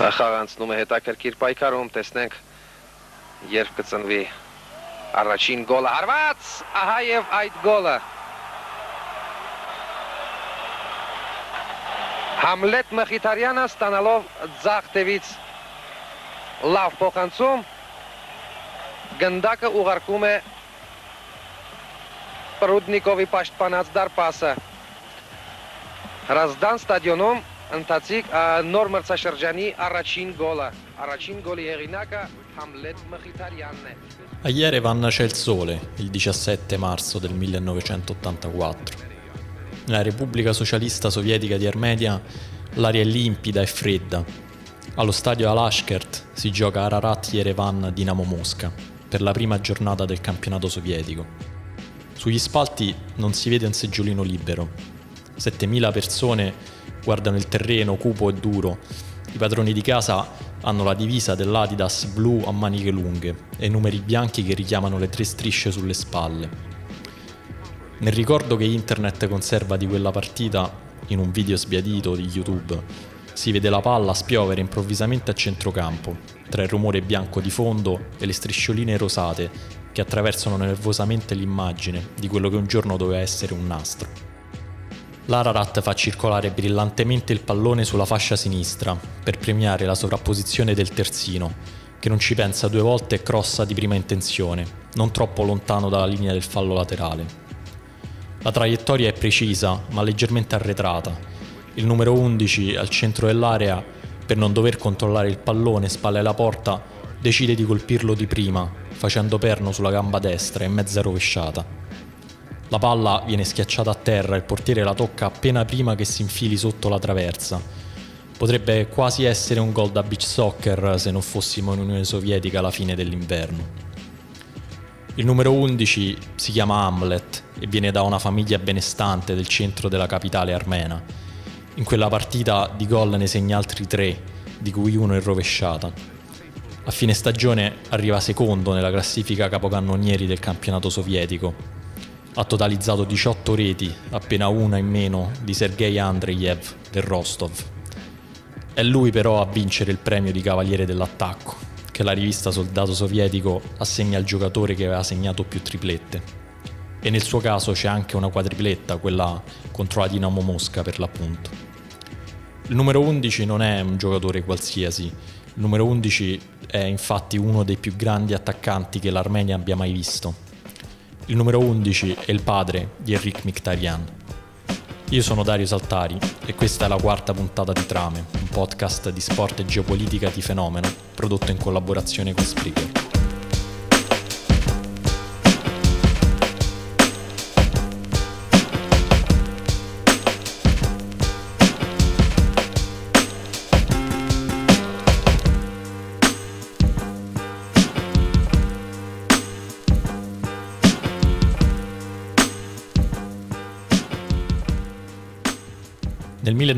Խաղանցնում է հետաքրքիր պայքարում, տեսնենք երբ կծնվի առաջին գոլը հարված, ահա եւ այդ գոլը Համլետ Մխիթարյանը ստանալով ձախ տևից լավ փոխանցում գնդակը ուղարկում է Պրուդնիկովի պաշտպանած դարպասը Հրազդան ստադիոնում ընթացիկ նոր մրցաշրջանի առաջին գոլը առաջին գոլի հեղինակը Համլետ Մխիթարյանն է A Yerevan c'è il sole, il 17 marzo del 1984. Nella Repubblica Socialista Sovietica di Armenia l'aria è limpida e fredda. Allo stadio Alashkert si gioca Ararat Yerevan Dinamo Mosca per la prima giornata del campionato sovietico. Sugli spalti non si vede un seggiolino libero. 7000 persone guardano il terreno cupo e duro. I padroni di casa hanno la divisa dell'Adidas blu a maniche lunghe e i numeri bianchi che richiamano le tre strisce sulle spalle. Nel ricordo che internet conserva di quella partita, in un video sbiadito di YouTube, si vede la palla spiovere improvvisamente a centrocampo, tra il rumore bianco di fondo e le striscioline rosate che attraversano nervosamente l'immagine di quello che un giorno doveva essere un nastro. L'Ararat fa circolare brillantemente il pallone sulla fascia sinistra per premiare la sovrapposizione del terzino, che non ci pensa due volte e crossa di prima intenzione, non troppo lontano dalla linea del fallo laterale. La traiettoria è precisa, ma leggermente arretrata. Il numero 11, al centro dell'area, per non dover controllare il pallone spalle alla porta, decide di colpirlo di prima, facendo perno sulla gamba destra e mezza rovesciata. La palla viene schiacciata a terra, il portiere la tocca appena prima che si infili sotto la traversa. Potrebbe quasi essere un gol da beach soccer se non fossimo in Unione Sovietica alla fine dell'inverno. Il numero 11 si chiama Hamlet e viene da una famiglia benestante del centro della capitale armena. In quella partita di gol ne segna altri tre, di cui uno in rovesciata. A fine stagione arriva secondo nella classifica capocannonieri del campionato sovietico. Ha totalizzato 18 reti, appena una in meno di Sergei Andreyev del Rostov. È lui però a vincere il premio di Cavaliere dell'Attacco, che la rivista Soldato Sovietico assegna al giocatore che aveva segnato più triplette. E nel suo caso c'è anche una quadripletta, quella contro la Dinamo Mosca per l'appunto. Il numero 11 non è un giocatore qualsiasi, il numero 11 è infatti uno dei più grandi attaccanti che l'Armenia abbia mai visto. Il numero 11 è il padre di Enric Mkhitaryan, io sono Dario Saltari e questa è la quarta puntata di Trame, un podcast di sport e geopolitica di fenomeno prodotto in collaborazione con Spreaker.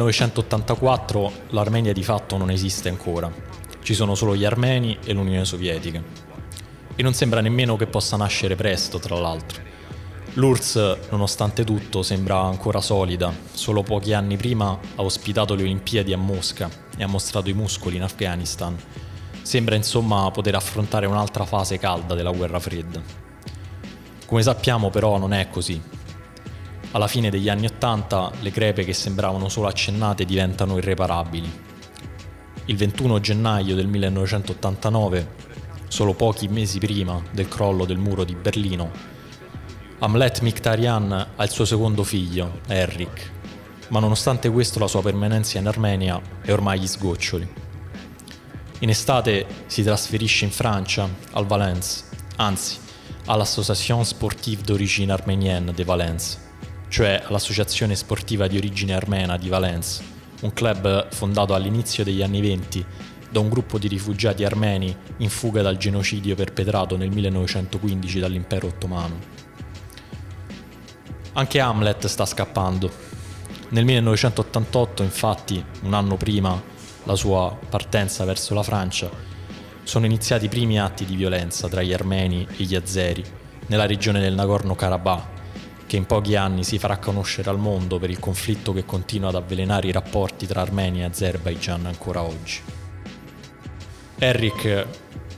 1984 l'Armenia di fatto non esiste ancora, ci sono solo gli armeni e l'Unione Sovietica. E non sembra nemmeno che possa nascere presto, tra l'altro. L'URSS, nonostante tutto, sembra ancora solida. Solo pochi anni prima ha ospitato le Olimpiadi a Mosca e ha mostrato i muscoli in Afghanistan. Sembra insomma poter affrontare un'altra fase calda della guerra fredda. Come sappiamo però non è così. Alla fine degli anni Ottanta le crepe che sembravano solo accennate diventano irreparabili. Il 21 gennaio del 1989, solo pochi mesi prima del crollo del muro di Berlino, Hamlet Mkhitaryan ha il suo secondo figlio, Errik, ma nonostante questo la sua permanenza in Armenia è ormai agli sgoccioli. In estate si trasferisce in Francia, al Valence, anzi all'Association Sportive d'origine arménienne de Valence, cioè all'Associazione Sportiva di Origine Armena di Valence, un club fondato all'inizio degli anni venti da un gruppo di rifugiati armeni in fuga dal genocidio perpetrato nel 1915 dall'impero ottomano. Anche Hamlet sta scappando. Nel 1988, infatti, un anno prima la sua partenza verso la Francia, sono iniziati i primi atti di violenza tra gli armeni e gli azeri nella regione del Nagorno-Karabakh che in pochi anni si farà conoscere al mondo per il conflitto che continua ad avvelenare i rapporti tra Armenia e Azerbaijan ancora oggi. Eric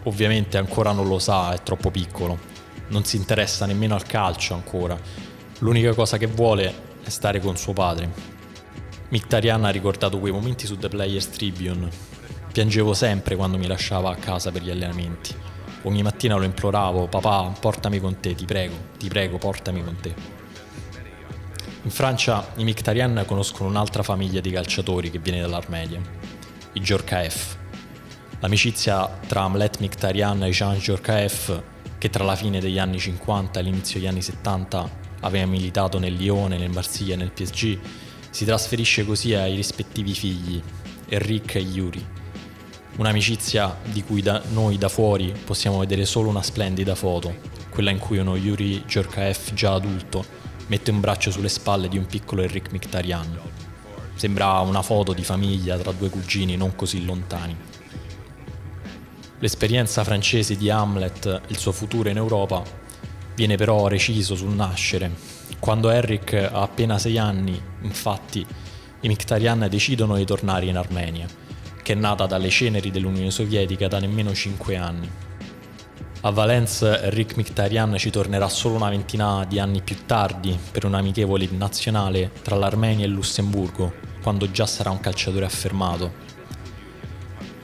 ovviamente ancora non lo sa, è troppo piccolo, non si interessa nemmeno al calcio ancora, l'unica cosa che vuole è stare con suo padre. Mkhitaryan ha ricordato quei momenti su The Players Tribune. Piangevo sempre quando mi lasciava a casa per gli allenamenti. Ogni mattina lo imploravo, papà, portami con te, ti prego, ti prego, portami con te. In Francia i Mkhitaryan conoscono un'altra famiglia di calciatori che viene dall'Armenia, i Djorkaeff. L'amicizia tra Amlet Mkhitaryan e Jean Djorkaeff, che tra la fine degli anni 50 e l'inizio degli anni 70 aveva militato nel Lione, nel Marsiglia e nel PSG, si trasferisce così ai rispettivi figli, Enric e Yuri. Un'amicizia di cui da noi da fuori possiamo vedere solo una splendida foto, quella in cui uno Yuri Djorkaeff già adulto mette un braccio sulle spalle di un piccolo Enric Mkhitaryan. Sembra una foto di famiglia tra due cugini non così lontani. L'esperienza francese di Hamlet, il suo futuro in Europa, viene però reciso sul nascere quando Eric ha appena sei anni, infatti, i Mkhitaryan decidono di tornare in Armenia, che è nata dalle ceneri dell'Unione Sovietica da nemmeno cinque anni. A Valence Rick Mkhitaryan ci tornerà solo una ventina di anni più tardi per un'amichevole nazionale tra l'Armenia e il Lussemburgo, quando già sarà un calciatore affermato.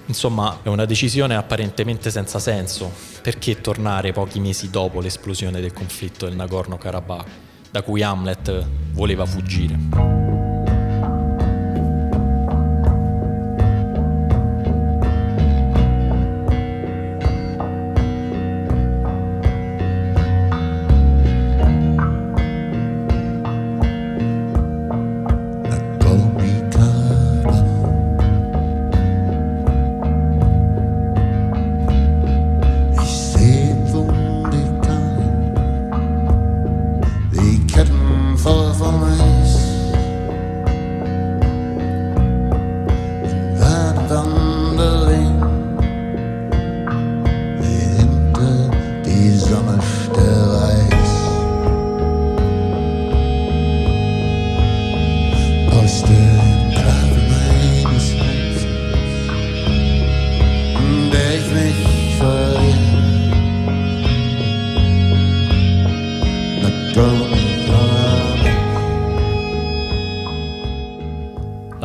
Insomma, è una decisione apparentemente senza senso. Perché tornare pochi mesi dopo l'esplosione del conflitto del Nagorno-Karabakh? da cui Hamlet voleva fuggire.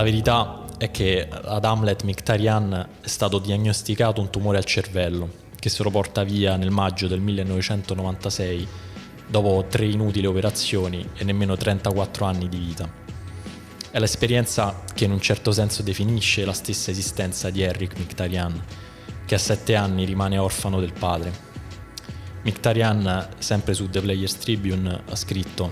La verità è che ad Hamlet Mkhitaryan è stato diagnosticato un tumore al cervello che se lo porta via nel maggio del 1996 dopo tre inutili operazioni e nemmeno 34 anni di vita. È l'esperienza che in un certo senso definisce la stessa esistenza di Eric Mkhitaryan, che a sette anni rimane orfano del padre. Mkhitaryan, sempre su The Players Tribune, ha scritto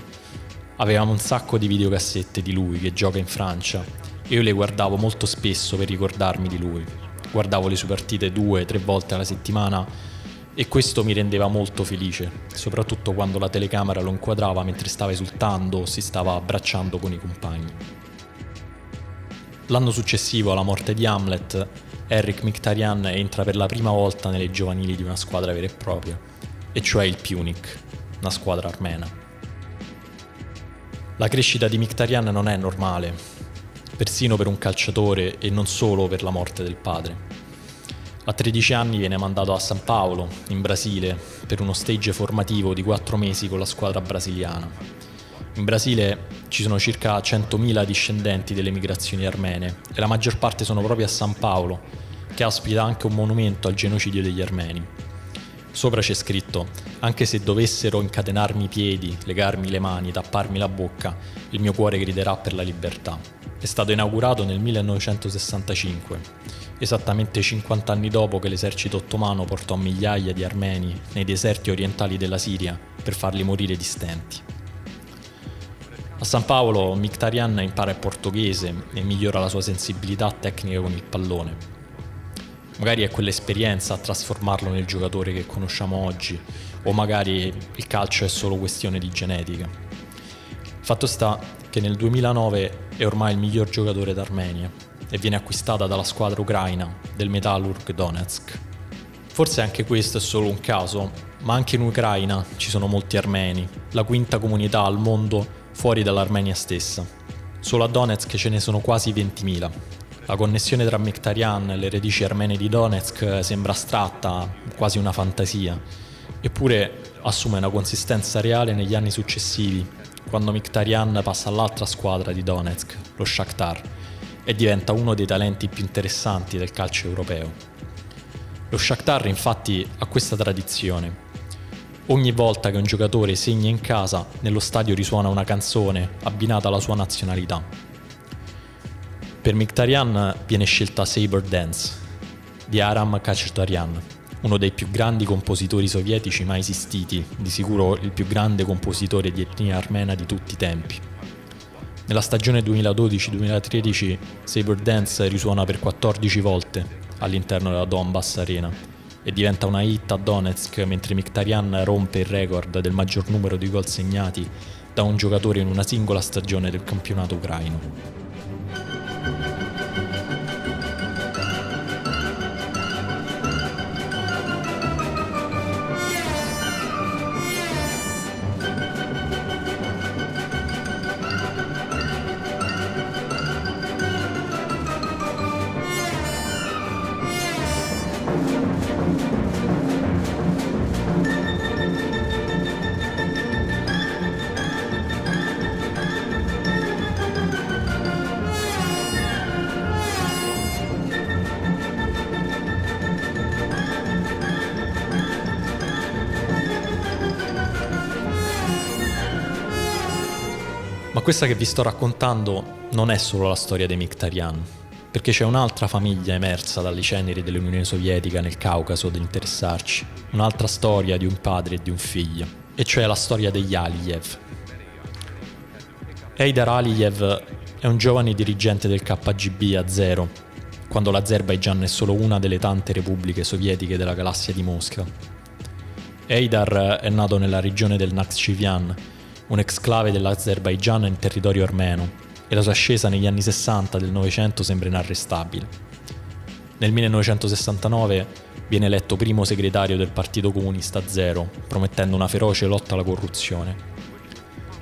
Avevamo un sacco di videocassette di lui che gioca in Francia io le guardavo molto spesso per ricordarmi di lui. Guardavo le sue partite due, tre volte alla settimana e questo mi rendeva molto felice, soprattutto quando la telecamera lo inquadrava mentre stava esultando o si stava abbracciando con i compagni. L'anno successivo alla morte di Hamlet, Eric Mkhitaryan entra per la prima volta nelle giovanili di una squadra vera e propria, e cioè il Punic, una squadra armena. La crescita di Mkhitaryan non è normale, persino per un calciatore e non solo per la morte del padre. A 13 anni viene mandato a San Paolo, in Brasile, per uno stage formativo di 4 mesi con la squadra brasiliana. In Brasile ci sono circa 100.000 discendenti delle migrazioni armene e la maggior parte sono proprio a San Paolo, che ospita anche un monumento al genocidio degli armeni. Sopra c'è scritto, anche se dovessero incatenarmi i piedi, legarmi le mani, tapparmi la bocca, il mio cuore griderà per la libertà è stato inaugurato nel 1965, esattamente 50 anni dopo che l'esercito ottomano portò migliaia di armeni nei deserti orientali della Siria per farli morire di stenti. A San Paolo Mkhitaryan impara il portoghese e migliora la sua sensibilità tecnica con il pallone. Magari è quell'esperienza a trasformarlo nel giocatore che conosciamo oggi, o magari il calcio è solo questione di genetica. Fatto sta che nel 2009 è ormai il miglior giocatore d'Armenia e viene acquistata dalla squadra ucraina del Metallurg Donetsk. Forse anche questo è solo un caso, ma anche in Ucraina ci sono molti armeni, la quinta comunità al mondo fuori dall'Armenia stessa. Solo a Donetsk ce ne sono quasi 20.000. La connessione tra Mkhitaryan e le radici armene di Donetsk sembra astratta, quasi una fantasia, eppure assume una consistenza reale negli anni successivi, quando Mkhitaryan passa all'altra squadra di Donetsk, lo Shakhtar, e diventa uno dei talenti più interessanti del calcio europeo. Lo Shakhtar infatti ha questa tradizione. Ogni volta che un giocatore segna in casa, nello stadio risuona una canzone abbinata alla sua nazionalità. Per Mkhitaryan viene scelta Saber Dance di Aram Khachaturian, uno dei più grandi compositori sovietici mai esistiti, di sicuro il più grande compositore di etnia armena di tutti i tempi. Nella stagione 2012-2013 Saber Dance risuona per 14 volte all'interno della Donbass Arena e diventa una hit a Donetsk mentre Mkhitaryan rompe il record del maggior numero di gol segnati da un giocatore in una singola stagione del campionato ucraino. Questa che vi sto raccontando non è solo la storia dei Mictarian, perché c'è un'altra famiglia emersa dalle ceneri dell'Unione Sovietica nel Caucaso ad interessarci, un'altra storia di un padre e di un figlio, e cioè la storia degli Aliyev. Eidar Aliyev è un giovane dirigente del KGB a zero, quando l'Azerbaigian è solo una delle tante repubbliche sovietiche della galassia di Mosca. Eidar è nato nella regione del Nakhchivan, un'exclave dell'Azerbaigian in territorio armeno, e la sua ascesa negli anni 60 del Novecento sembra inarrestabile. Nel 1969 viene eletto primo segretario del Partito Comunista Zero, promettendo una feroce lotta alla corruzione.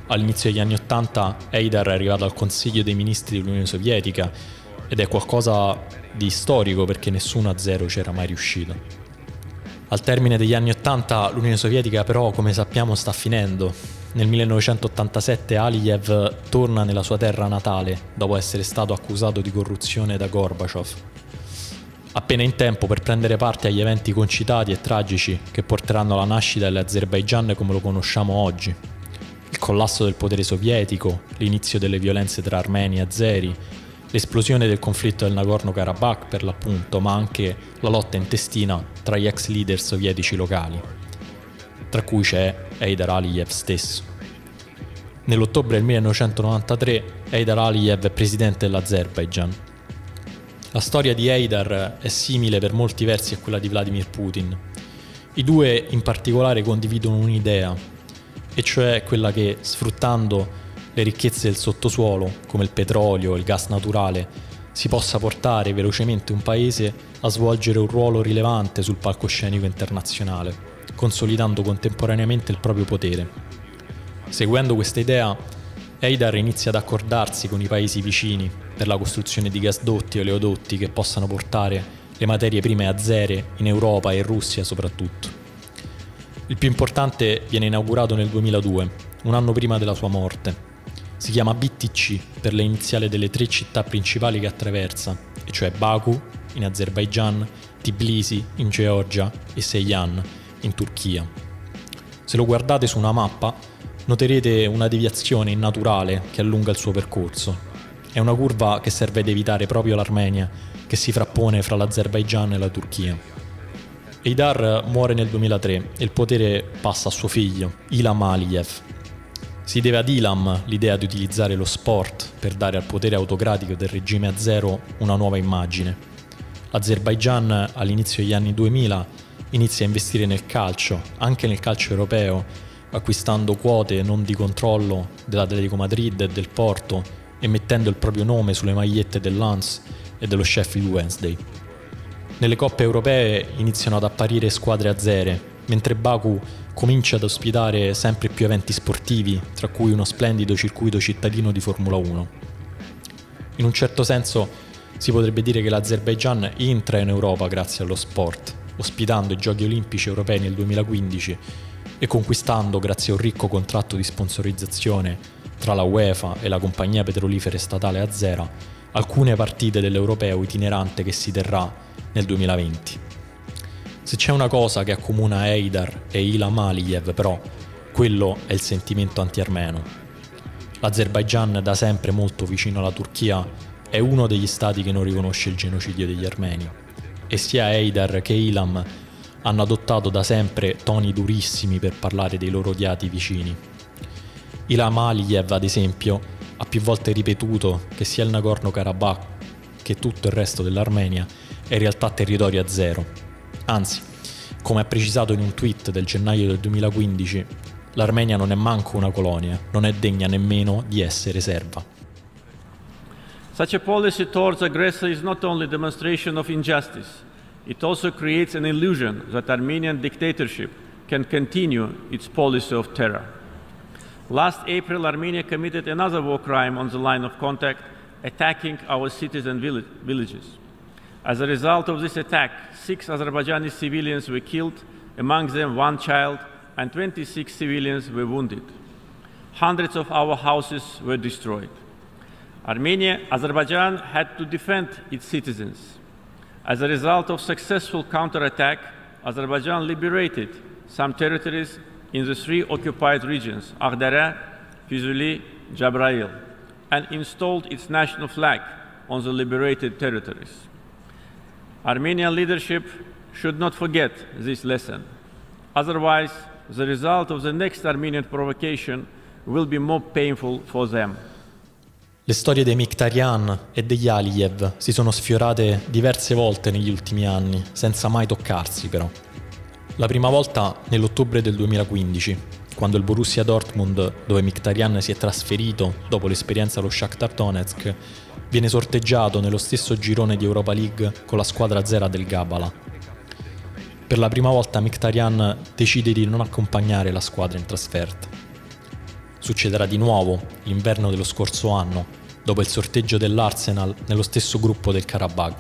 All'inizio degli anni Ottanta Eidar è arrivato al Consiglio dei Ministri dell'Unione Sovietica ed è qualcosa di storico perché nessuno a zero c'era mai riuscito. Al termine degli anni Ottanta l'Unione Sovietica però, come sappiamo, sta finendo nel 1987 Aliyev torna nella sua terra natale dopo essere stato accusato di corruzione da Gorbaciov. Appena in tempo per prendere parte agli eventi concitati e tragici che porteranno alla nascita dell'Azerbaigian come lo conosciamo oggi. Il collasso del potere sovietico, l'inizio delle violenze tra armeni e azeri, l'esplosione del conflitto del Nagorno-Karabakh per l'appunto, ma anche la lotta intestina tra gli ex leader sovietici locali tra cui c'è Eidar Aliyev stesso. Nell'ottobre del 1993 Eidar Aliyev è presidente dell'Azerbaijan. La storia di Eidar è simile per molti versi a quella di Vladimir Putin. I due in particolare condividono un'idea, e cioè quella che sfruttando le ricchezze del sottosuolo, come il petrolio e il gas naturale, si possa portare velocemente un paese a svolgere un ruolo rilevante sul palcoscenico internazionale consolidando contemporaneamente il proprio potere. Seguendo questa idea, Eidar inizia ad accordarsi con i paesi vicini per la costruzione di gasdotti e oleodotti che possano portare le materie prime azere in Europa e in Russia soprattutto. Il più importante viene inaugurato nel 2002, un anno prima della sua morte. Si chiama BTC per le iniziali delle tre città principali che attraversa, e cioè Baku in Azerbaijan, Tbilisi in Georgia e Seyhan in Turchia. Se lo guardate su una mappa, noterete una deviazione innaturale che allunga il suo percorso. È una curva che serve ad evitare proprio l'Armenia, che si frappone fra l'Azerbaigian e la Turchia. Eidar muore nel 2003 e il potere passa a suo figlio, Ilham Aliyev. Si deve ad Ilham l'idea di utilizzare lo sport per dare al potere autocratico del regime a zero una nuova immagine. L'Azerbaigian all'inizio degli anni 2000 inizia a investire nel calcio, anche nel calcio europeo, acquistando quote non di controllo dell'Atletico Madrid e del Porto e mettendo il proprio nome sulle magliette dell'Ans e dello Sheffield Wednesday. Nelle coppe europee iniziano ad apparire squadre azere, mentre Baku comincia ad ospitare sempre più eventi sportivi, tra cui uno splendido circuito cittadino di Formula 1. In un certo senso Si potrebbe dire che l'Azerbaigian entra in Europa grazie allo sport, ospitando i Giochi Olimpici Europei nel 2015 e conquistando, grazie a un ricco contratto di sponsorizzazione tra la UEFA e la compagnia petrolifera statale Azera, alcune partite dell'Europeo itinerante che si terrà nel 2020. Se c'è una cosa che accomuna Eidar e Ilham Aliyev, però, quello è il sentimento anti-armeno. L'Azerbaigian, da sempre molto vicino alla Turchia, è uno degli stati che non riconosce il genocidio degli armeni. E sia Eidar che Ilham hanno adottato da sempre toni durissimi per parlare dei loro odiati vicini. Ilham Aliyev, ad esempio, ha più volte ripetuto che sia il Nagorno-Karabakh che tutto il resto dell'Armenia è in realtà territorio a zero. Anzi, come ha precisato in un tweet del gennaio del 2015, l'Armenia non è manco una colonia, non è degna nemmeno di essere serva. Such a policy towards aggressor is not only a demonstration of injustice, It also creates an illusion that Armenian dictatorship can continue its policy of terror. Last April, Armenia committed another war crime on the line of contact, attacking our cities and villages. As a result of this attack, six Azerbaijani civilians were killed, among them one child, and 26 civilians were wounded. Hundreds of our houses were destroyed. Armenia, Azerbaijan had to defend its citizens. As a result of successful counterattack, Azerbaijan liberated some territories in the three occupied regions, Agdara, Fizuli, Jabrail, and installed its national flag on the liberated territories. Armenian leadership should not forget this lesson. Otherwise, the result of the next Armenian provocation will be more painful for them. Le storie dei Mkhitaryan e degli Aliyev si sono sfiorate diverse volte negli ultimi anni, senza mai toccarsi però. La prima volta nell'ottobre del 2015, quando il Borussia Dortmund, dove Mkhitaryan si è trasferito dopo l'esperienza allo Shakhtar Donetsk, viene sorteggiato nello stesso girone di Europa League con la squadra zera del Gabala. Per la prima volta Mkhitaryan decide di non accompagnare la squadra in trasferta. Succederà di nuovo l'inverno dello scorso anno, dopo il sorteggio dell'Arsenal nello stesso gruppo del Karabag.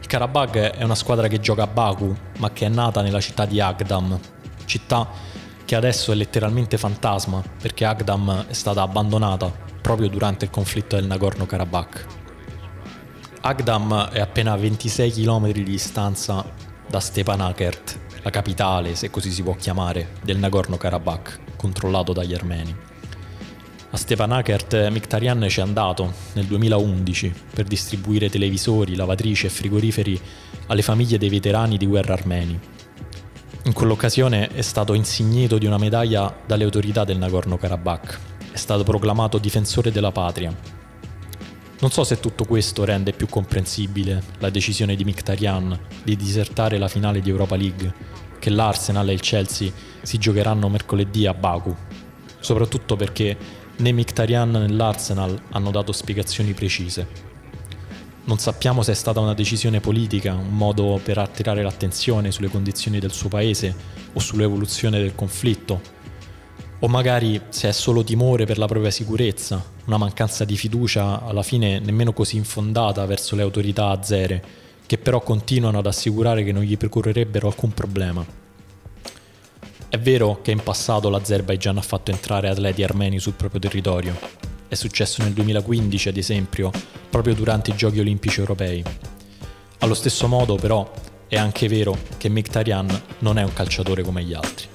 Il Karabag è una squadra che gioca a Baku, ma che è nata nella città di Agdam, città che adesso è letteralmente fantasma perché Agdam è stata abbandonata proprio durante il conflitto del Nagorno-Karabakh. Agdam è appena a 26 km di distanza da Stepanakert, la capitale, se così si può chiamare, del Nagorno-Karabakh, controllato dagli armeni. A Stepanakert Mictarian ci è andato nel 2011 per distribuire televisori, lavatrici e frigoriferi alle famiglie dei veterani di guerra armeni. In quell'occasione è stato insignito di una medaglia dalle autorità del Nagorno-Karabakh. È stato proclamato difensore della patria. Non so se tutto questo rende più comprensibile la decisione di Mkhitaryan di disertare la finale di Europa League che l'Arsenal e il Chelsea si giocheranno mercoledì a Baku, soprattutto perché né Mkhitaryan né l'Arsenal hanno dato spiegazioni precise. Non sappiamo se è stata una decisione politica, un modo per attirare l'attenzione sulle condizioni del suo paese o sull'evoluzione del conflitto, o magari se è solo timore per la propria sicurezza, una mancanza di fiducia alla fine nemmeno così infondata verso le autorità azere, che però continuano ad assicurare che non gli procurrerebbero alcun problema. È vero che in passato l'Azerbaigian ha fatto entrare atleti armeni sul proprio territorio. È successo nel 2015, ad esempio, proprio durante i Giochi Olimpici Europei. Allo stesso modo, però, è anche vero che Mkhitaryan non è un calciatore come gli altri.